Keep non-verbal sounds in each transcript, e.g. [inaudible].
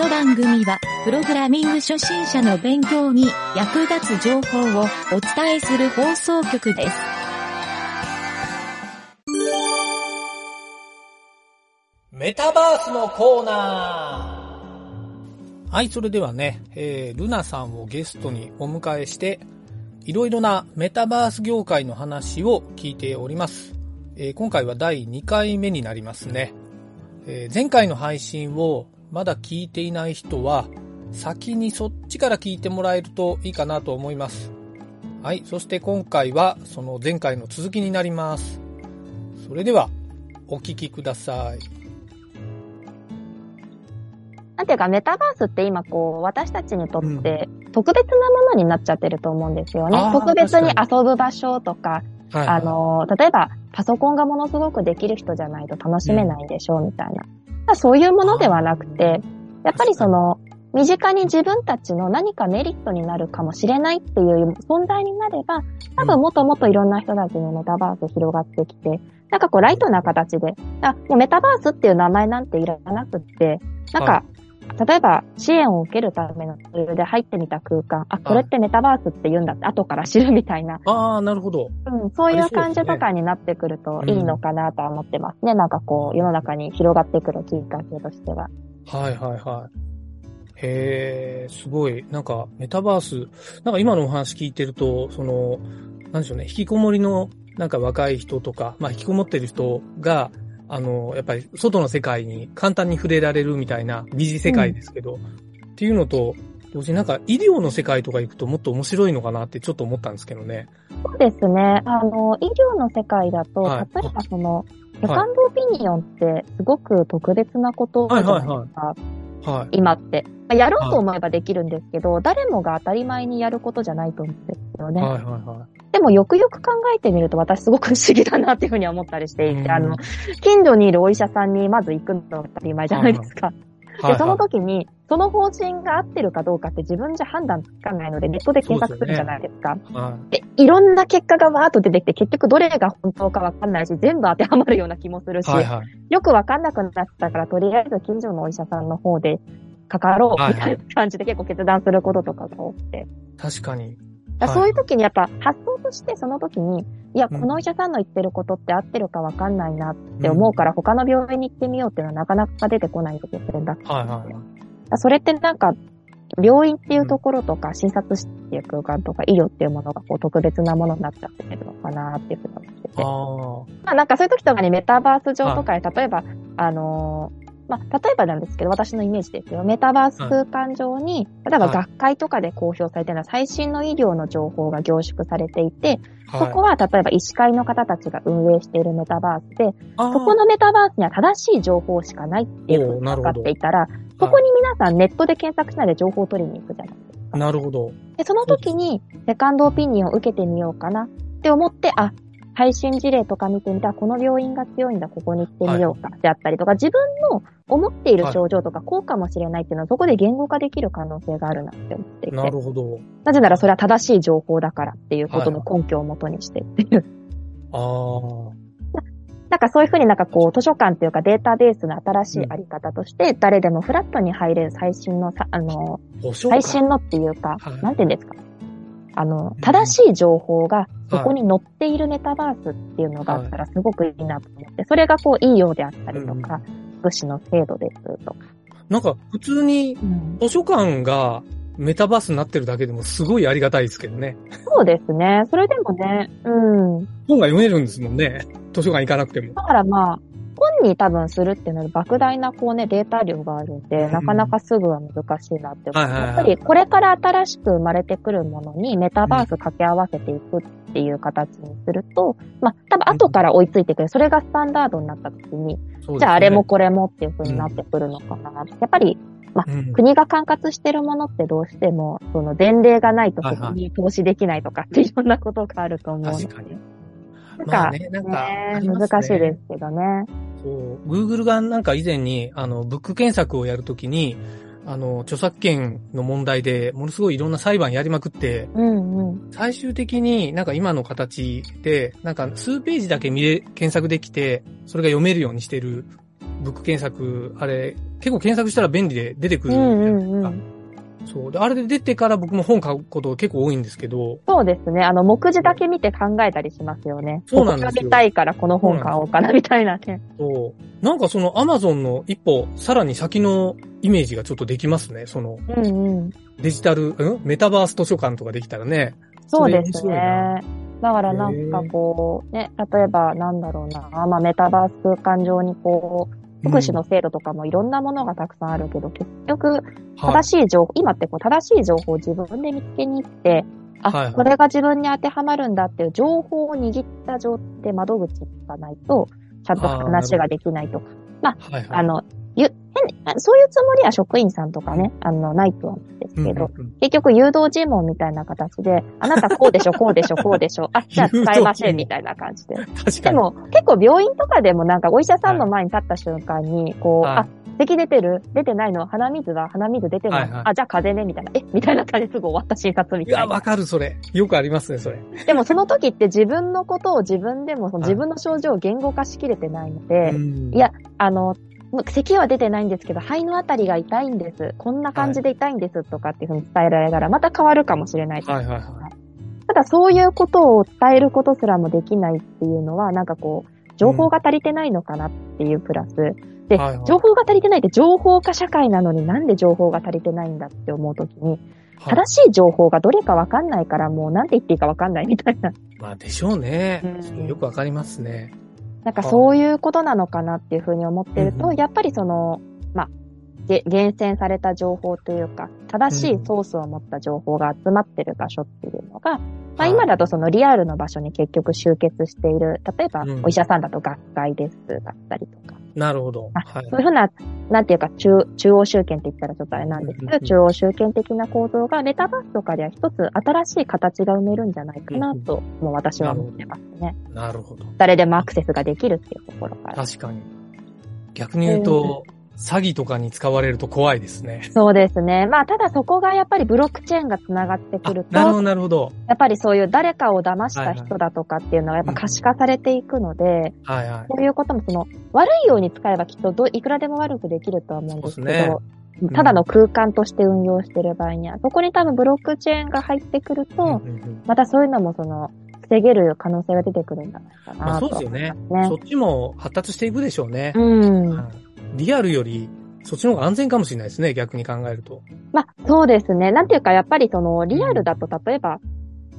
の番組は、プログラミング初心者の勉強に役立つ情報をお伝えする放送局です。メタバースのコーナーはい、それではね、えー、ルナさんをゲストにお迎えして、いろいろなメタバース業界の話を聞いております。えー、今回は第2回目になりますね。えー、前回の配信をまだ聞いていない人は、先にそっちから聞いてもらえるといいかなと思います。はい。そして今回はその前回の続きになります。それでは、お聞きください。なんていうか、メタバースって今こう、私たちにとって特別なものになっちゃってると思うんですよね。うん、特別に遊ぶ場所とか、はいはい、あの、例えばパソコンがものすごくできる人じゃないと楽しめないでしょう、みたいな。そういうものではなくて、やっぱりその、身近に自分たちの何かメリットになるかもしれないっていう存在になれば、多分もっともっといろんな人たちにメタバース広がってきて、なんかこうライトな形で、あ、もうメタバースっていう名前なんていらなくって、なんか例えば、支援を受けるためのツールで入ってみた空間、あ、これってメタバースって言うんだって後から知るみたいな。ああ、なるほど。うん、そういう感じとかになってくるといいのかなとは思ってますね。うん、なんかこう、世の中に広がってくるきっかけとしては。はいはいはい。へえ、すごい。なんか、メタバース、なんか今のお話聞いてると、その、なんでしょうね、引きこもりのなんか若い人とか、まあ引きこもってる人が、あの、やっぱり外の世界に簡単に触れられるみたいな疑似世界ですけど、うん、っていうのと、同時になんか医療の世界とか行くともっと面白いのかなってちょっと思ったんですけどね。そうですね。あの、医療の世界だと、はい、例えばその、セカンドオピニオンってすごく特別なことじゃないですか。はいはいはいはい、今って。やろうと思えばできるんですけど、はい、誰もが当たり前にやることじゃないと思うんですよね。はいはいはい。でもよくよく考えてみると私すごく不思議だなっていうふうに思ったりしていて、うん、あの、近所にいるお医者さんにまず行くのが当たり前じゃないですか。はいはい、で、その時に、その方針が合ってるかどうかって自分じゃ判断つかないので、ネットで検索するじゃないですか。で、ねはい、いろんな結果がわーっと出てきて、結局どれが本当かわかんないし、全部当てはまるような気もするし、はいはい、よくわかんなくなったから、とりあえず近所のお医者さんの方でかかろうみたいな感じで結構決断することとかが多くて。確かに。そういう時にやっぱ発想としてその時に、いや、このお医者さんの言ってることって合ってるかわかんないなって思うから、他の病院に行ってみようっていうのはなかなか出てこないんですよ、それだけ。はいはい。それってなんか、病院っていうところとか、診察室っていう空間とか、医療っていうものがこう特別なものになっちゃってるのかなっていうふうに思ってて。あまあなんかそういう時とかにメタバース上とかで、例えば、あのまあ、例えばなんですけど、私のイメージですよ。メタバース空間上に、例えば学会とかで公表されているのは最新の医療の情報が凝縮されていて、そこは例えば医師会の方たちが運営しているメタバースで、そこのメタバースには正しい情報しかないっていうふうに分かっていたら、そこに皆さんネットで検索しないで情報を取りに行くじゃないですか。なるほど。で、その時に、セカンドオピニオンを受けてみようかなって思って、あ、配信事例とか見てみたら、この病院が強いんだ、ここに行ってみようか、であったりとか、自分の思っている症状とか、こうかもしれないっていうのは、そこで言語化できる可能性があるなって思っていて。なるほど。なぜならそれは正しい情報だからっていうことの根拠をもとにしてっていう。ああ。なんかそういうふうになんかこう図書館っていうかデータベースの新しいあり方として、誰でもフラットに入れる最新のさ、あの、最新のっていうか、はい、なんて言うんですか？あの、正しい情報がそこに載っているメタバースっていうのがあったらすごくいいなと思って、それがこういいようであったりとか、福祉の制度ですとか。なんか普通に図書館がメタバースになってるだけでもすごいありがたいですけどね。そうですね。それでもね、うん。本が読めるんですもんね。図書館行かなくても。だからまあ、本に多分するっていうのは莫大なこうね、データ量があるんで、うん、なかなかすぐは難しいなって思う。やっぱりこれから新しく生まれてくるものにメタバース掛け合わせていくっていう形にすると、うん、まあ多分後から追いついてくる。それがスタンダードになった時に、ね、じゃああれもこれもっていう風になってくるのかな。うん、やっぱりまあ、うん、国が管轄してるものってどうしても、その伝令がないとそこに投資できないとかっていろんなことがあると思うので。確かに。なんか、まあね、なんか、ね、難しいですけどね。そう、Google がなんか以前に、あの、ブック検索をやるときに、あの、著作権の問題で、ものすごいいろんな裁判やりまくって、うんうん、最終的になんか今の形で、なんか数ページだけ見れ、検索できて、それが読めるようにしてるブック検索、あれ、結構検索したら便利で出てくるじゃないですか。うんうんうんそう。で、あれで出てから僕も本買うこと結構多いんですけど。そうですね。あの、目次だけ見て考えたりしますよね。そうなんですよ。読みたいからこの本買おうかな、みたいなね。そう。なんかそのアマゾンの一歩、さらに先のイメージがちょっとできますね。その、うんうん。デジタル、うん？メタバース図書館とかできたらね。そうですね。だからなんかこう、ね、例えばなんだろうな、まあメタバース空間上にこう、福祉の制度とかもいろんなものがたくさんあるけど、結局、正しい情報、はい、今ってこう正しい情報を自分で見つけに行って、あ、はいはい、これが自分に当てはまるんだっていう情報を握った状態窓口がないと、ちゃんと話ができないと。か。まあ、はいはい、あの、そういうつもりは職員さんとかね、あの、ないとは思うんですけど、うんうん、結局誘導尋問みたいな形で、あなたこうでしょ、こうでしょ、こうでしょ、あ、じゃあ使えませんみたいな感じで。確かに。でも、結構病院とかでもなんかお医者さんの前に立った瞬間に、こう、はい、あ、咳出てる？出てないの？鼻水は？鼻水出てない、はいはい、あ、じゃあ風邪ね？みたいな。え？みたいな感じですぐ終わった診察みたいな。いや、わかる、それ。よくありますね、それ。でもその時って自分のことを自分でも、その自分の症状を言語化しきれてないので、いや、あの、咳は出てないんですけど、肺のあたりが痛いんです。こんな感じで痛いんですとかっていうふうに伝えられながら、また変わるかもしれないはいはいはい。ただそういうことを伝えることすらもできないっていうのは、なんかこう、情報が足りてないのかなっていうプラス、うん、で、はいはい、情報が足りてないって情報化社会なのになんで情報が足りてないんだって思うときに、正しい情報がどれかわかんないからもうなんて言っていいかわかんないみたいな。まあでしょうね。うん、よくわかりますね。なんかそういうことなのかなっていうふうに思ってると、うん、やっぱりその、まあ、厳選された情報というか、正しいソースを持った情報が集まってる場所っていうのが、うん、まあ今だとそのリアルの場所に結局集結している、例えばお医者さんだと学会ですだったりとか、なるほど。はい、そういうふうな、なんていうか中、中央集権って言ったらちょっとあれなんですけど、中央集権的な構造がメタバースとかでは一つ新しい形が埋めるんじゃないかなと、もう私は思ってますね。なるほど。誰でもアクセスができるっていうところから。確かに。逆に言うと、えー詐欺とかに使われると怖いですね。そうですね。まあ、ただそこがやっぱりブロックチェーンが繋がってくると。なるほど、なるほど。やっぱりそういう誰かを騙した人だとかっていうのはやっぱ可視化されていくので、はいはい。そういうこともその、悪いように使えばきっとどいくらでも悪くできるとは思うんですけど、ねうん、ただの空間として運用してる場合には、そこに多分ブロックチェーンが入ってくると、またそういうのもその、防げる可能性が出てくるんじゃないかな、まあ、そうですよね。そっちも発達していくでしょうね。うん。リアルよりそっちの方が安全かもしれないですね、逆に考えると。まあ、そうですね。なんていうか、やっぱりその、リアルだと、例えば、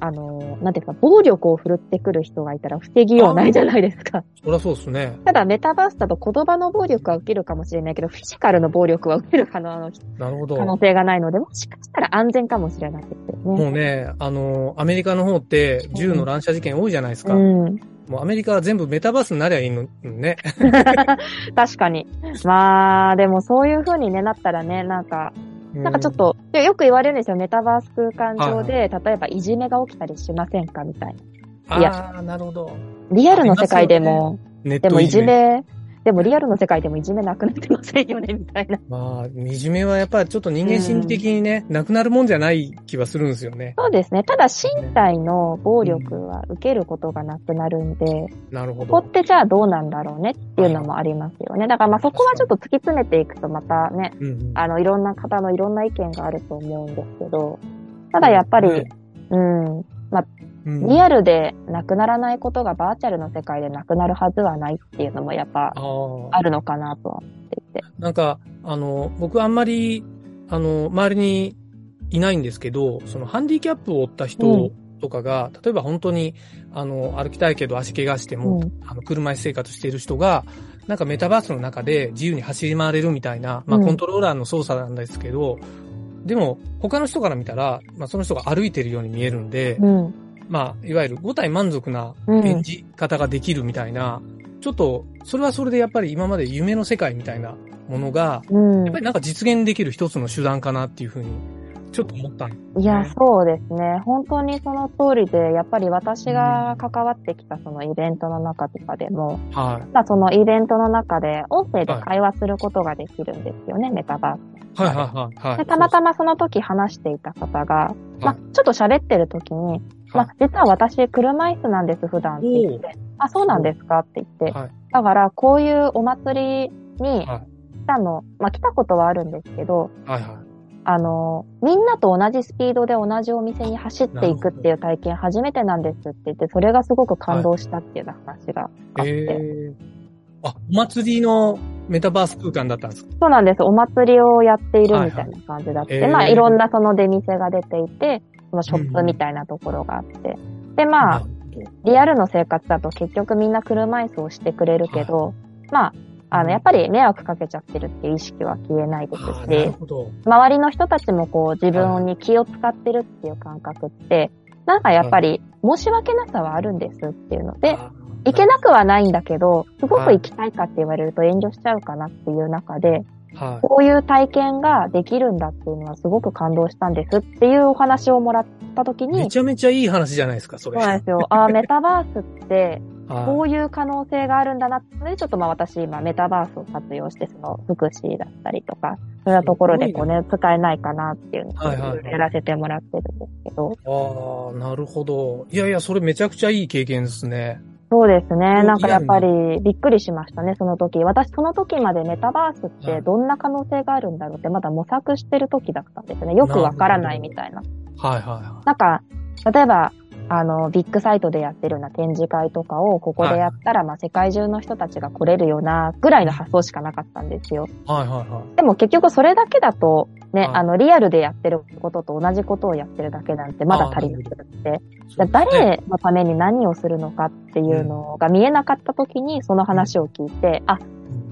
あの、なんていうか、暴力を振るってくる人がいたら防ぎようないじゃないですか。そりゃそうですね。ただ、メタバースだと言葉の暴力は受けるかもしれないけど、フィジカルの暴力は受ける可能なるほど可能性がないので、もしかしたら安全かもしれないですよね。もうね、あの、アメリカの方って銃の乱射事件多いじゃないですか。うん。もうアメリカは全部メタバースになりゃいいのね。[laughs] 確かに。まあ、でもそういう風にね、なったらね、なんか、なんかちょっと、よく言われるんですよ。メタバース空間上で、例えばいじめが起きたりしませんかみたいな。いや、なるほど。リアルの世界でも、ね、でもいじめ、でもリアルの世界でもいじめなくなってませんよね、みたいな。まあ、いじめはやっぱりちょっと人間心理的にね、うん、なくなるもんじゃない気はするんですよね。そうですね。ただ身体の暴力は受けることがなくなるんで、うん、なるほど。ここってじゃあどうなんだろうねっていうのもありますよね。だからまあそこはちょっと突き詰めていくとまたね、うんうん、あの、いろんな方のいろんな意見があると思うんですけど、ただやっぱり、うん、まあ、リアルでなくならないことがバーチャルの世界でなくなるはずはないっていうのもやっぱあるのかなとは思っていて。なんか、あの、僕あんまり、あの、周りにいないんですけど、そのハンディキャップを負った人とかが、うん、例えば本当に、あの、歩きたいけど足怪我しても、うん、あの、車椅子生活している人が、なんかメタバースの中で自由に走り回れるみたいな、まあコントローラーの操作なんですけど、うん、でも他の人から見たら、まあその人が歩いてるように見えるんで、まあ、いわゆる5体満足な演じ方ができるみたいな、うん、ちょっと、それはそれでやっぱり今まで夢の世界みたいなものが、うん、やっぱりなんか実現できる一つの手段かなっていうふうに、ちょっと思ったね、いや、そうですね。本当にその通りで、やっぱり私が関わってきたそのイベントの中とかでも、はい。まあそのイベントの中で音声で会話することができるんですよね、はい、メタバース。はいはいはい、はい。で、たまたまその時話していた方が、まあちょっと喋ってる時に、まあ、実は私、車椅子なんです、普段。って言って。あ、そうなんですか？って言って。はい、だから、こういうお祭りに、来たの、まあ来たことはあるんですけど、はいはい。あの、みんなと同じスピードで同じお店に走っていくっていう体験初めてなんですって言って、それがすごく感動したっていう話があって。はい、えあ、お祭りのメタバース空間だったんですか？そうなんです。お祭りをやっているみたいな感じだって、はいはい、まあいろんなその出店が出ていて、そのショップみたいなところがあって。うん、で、まあ、リアルの生活だと結局みんな車椅子をしてくれるけど、はい、まあ、あの、やっぱり迷惑かけちゃってるっていう意識は消えないですし、周りの人たちもこう自分に気を使ってるっていう感覚って、なんかやっぱり申し訳なさはあるんですっていうので、行けなくはないんだけど、すごく行きたいかって言われると遠慮しちゃうかなっていう中で、はい、こういう体験ができるんだっていうのはすごく感動したんですっていうお話をもらった時に。めちゃめちゃいい話じゃないですか、それ。そうなんですよ。あ [laughs] メタバースって、こういう可能性があるんだなって、ちょっとまあ私今メタバースを活用して、その福祉だったりとか、そういうところでこうね、使えないかなっていうのをやらせてもらってるんですけど。ああ、なるほど。いやいや、それめちゃくちゃいい経験ですね。そうですね。なんかやっぱりびっくりしましたね、その時。私その時までメタバースってどんな可能性があるんだろうってまだ模索してる時だったんですね。よくわからないみたいな。はいはいはい。なんか、例えば、あの、ビッグサイトでやってるような展示会とかをここでやったら、はい、まあ世界中の人たちが来れるようなぐらいの発想しかなかったんですよ。はいはいはい。でも結局それだけだと、ね、はい、あの、リアルでやってることと同じことをやってるだけなんてまだ足りなくって、誰のために何をするのかっていうのが見えなかった時にその話を聞いて、あ、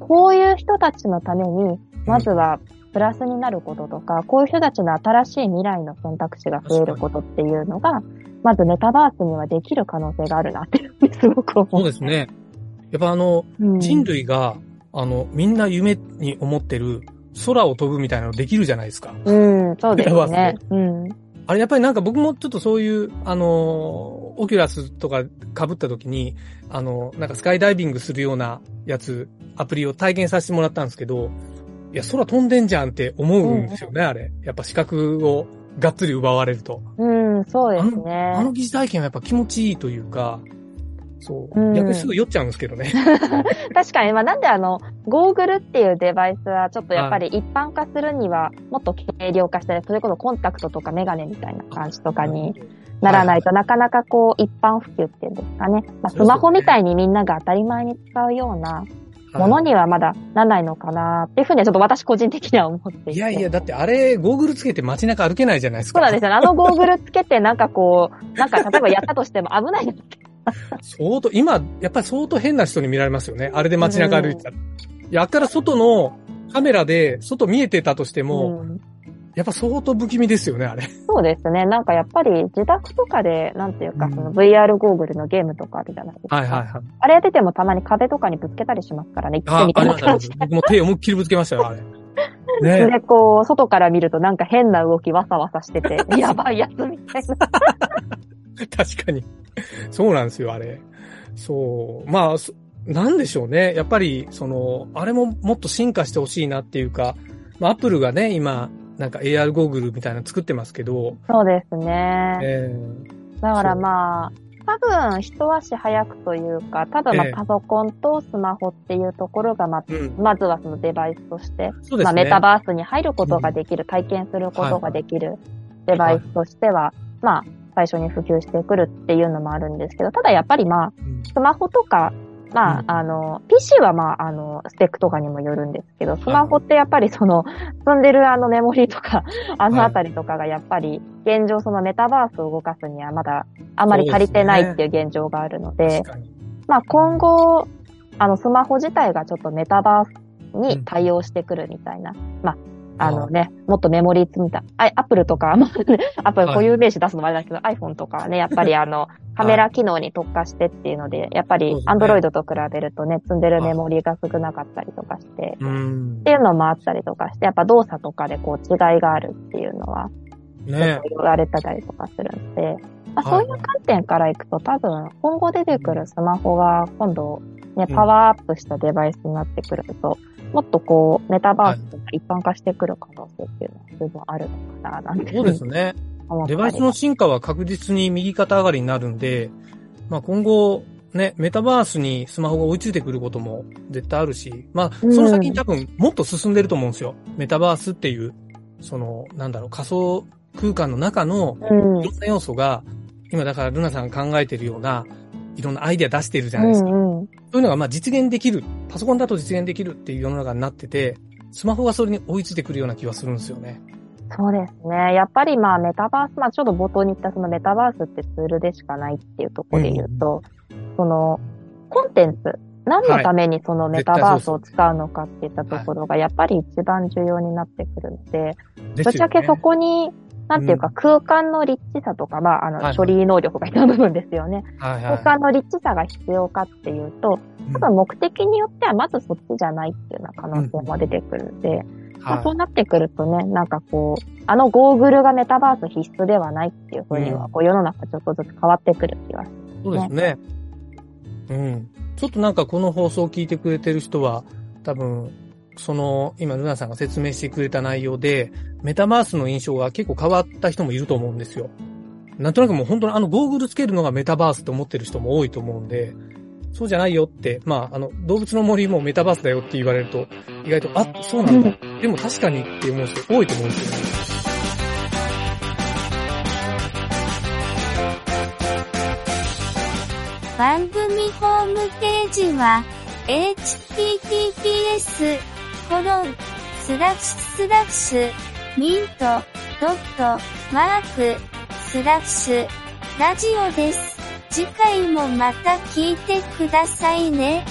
こういう人たちのために、まずはプラスになることとか、こういう人たちの新しい未来の選択肢が増えることっていうのが、まずメタバースにはできる可能性があるなってすごく思う。そうですね。やっぱあの、うん、人類が、あの、みんな夢に思ってる空を飛ぶみたいなのできるじゃないですか。うん、そうですね。うん。あれやっぱりなんか僕もちょっとそういう、あの、オキュラスとか被った時に、あの、なんかスカイダイビングするようなやつ、アプリを体験させてもらったんですけど、いや、空飛んでんじゃんって思うんですよね、うん、あれ。やっぱ視覚をがっつり奪われると。うん、そうですね。あの疑似体験はやっぱ気持ちいいというか、そう。うん、逆にすぐ酔っちゃうんですけどね。[laughs] 確かに、まあなんであの、ゴーグルっていうデバイスはちょっとやっぱり一般化するにはもっと軽量化して、それこそコンタクトとかメガネみたいな感じとかにならないと、なかなかこう一般普及っていうんですかね。まあスマホみたいにみんなが当たり前に使うような、ものにはまだならないのかなっていうふうにはちょっと私個人的には思っていて。いやいや、だってあれ、ゴーグルつけて街中歩けないじゃないですか。そうなんですよ、ね。あのゴーグルつけてなんかこう、なんか例えばやったとしても危ない相当、今、やっぱり相当変な人に見られますよね。あれで街中歩いてたら。うん、やったら外のカメラで外見えてたとしても、うん、やっぱ相当不気味ですよね、あれ。そうですね。なんかやっぱり自宅とかで、なんていうか、その VR ゴーグルのゲームとかあるじゃないですか。はいはいはい。あれやっててもたまに壁とかにぶつけたりしますからね。あ、ありました。僕も手思いっきりぶつけましたよ、あれ。[laughs] ね。で、こう、外から見るとなんか変な動きわさわさしてて、[laughs] やばいやつみたいな。確かに。そうなんですよ、あれ。そう。まあ、なんでしょうね。やっぱり、その、あれももっと進化してほしいなっていうか、まあ、アップルがね、今、なんか AR ゴーグルみたいなの作ってますけど。そうですね。えー、だからまあ、多分一足早くというか、多分まあパソコンとスマホっていうところがま、えー、まずはそのデバイスとして、ね、まあメタバースに入ることができる、うん、体験することができるデバイスとしては、はい、まあ最初に普及してくるっていうのもあるんですけど、ただやっぱりまあ、スマホとか、まあ、あの、PC はまあ、あの、スペックとかにもよるんですけど、スマホってやっぱりその、[laughs] 積んでるあのメモリーとか、あのあたりとかがやっぱり、現状そのメタバースを動かすにはまだあまり足りてないっていう現状があるので、まあ今後、あの、スマホ自体がちょっとメタバースに対応してくるみたいな、まあ、あのね、もっとメモリー積みたい。アップルとか、アップル固有名詞出すのもあれだけど、はい、iPhone とかね、やっぱりあの、[laughs] カメラ機能に特化してっていうので、やっぱり Android と比べるとね、積んでるメモリーが少なかったりとかして、っていうのもあったりとかして、やっぱ動作とかでこう違いがあるっていうのは、ね、言われたりとかするんで、まあ、そういう観点からいくと多分、今後出てくるスマホが今度、ね、パワーアップしたデバイスになってくると、もっとこう、メタバースが一般化してくる可能性っていうのは十分あるのかな、なんて。そうですね。デバイスの進化は確実に右肩上がりになるんで、まあ今後、ね、メタバースにスマホが追いついてくることも絶対あるし、まあ、その先に多分もっと進んでると思うんですよ。メタバースっていう、その、なんだろう、仮想空間の中のいろんな要素が、今だからルナさんが考えてるような、いろんなアイデア出してるじゃないですか。うんうん、そういうのがまあ実現できる、パソコンだと実現できるっていう世の中になってて、スマホがそれに追いついてくるような気がするんですよね。そうですね。やっぱりまあメタバース、まあちょっと冒頭に言ったそのメタバースってツールでしかないっていうところで言うと、うん、そのコンテンツ、何のためにそのメタバースを使うのかっていったところがやっぱり一番重要になってくるので、ぶっちゃけそこになんていうか、空間の立地さとか、まあ、あの、処理能力が必要な部分ですよね。空間の立地さが必要かっていうと、多分目的によってはまずそっちじゃないっていうような可能性も出てくるんで、まあ、そうなってくるとね、なんかこう、あのゴーグルがメタバース必須ではないっていうふうには、こう世の中ちょっとずつ変わってくる気がする、ね、そうですね。うん。ちょっとなんかこの放送を聞いてくれてる人は、多分、その、今、ルナさんが説明してくれた内容で、メタバースの印象が結構変わった人もいると思うんですよ。なんとなくもう本当にあのゴーグルつけるのがメタバースって思ってる人も多いと思うんで、そうじゃないよって、まあ、あの、動物の森もメタバースだよって言われると、意外と、あ、そうなんだ。でも確かにって思う人多いと思うんですよね。番組ホームページは、https コロンスラッシュスラッシュミントドットマークスラッシュラジオです。次回もまた聞いてくださいね。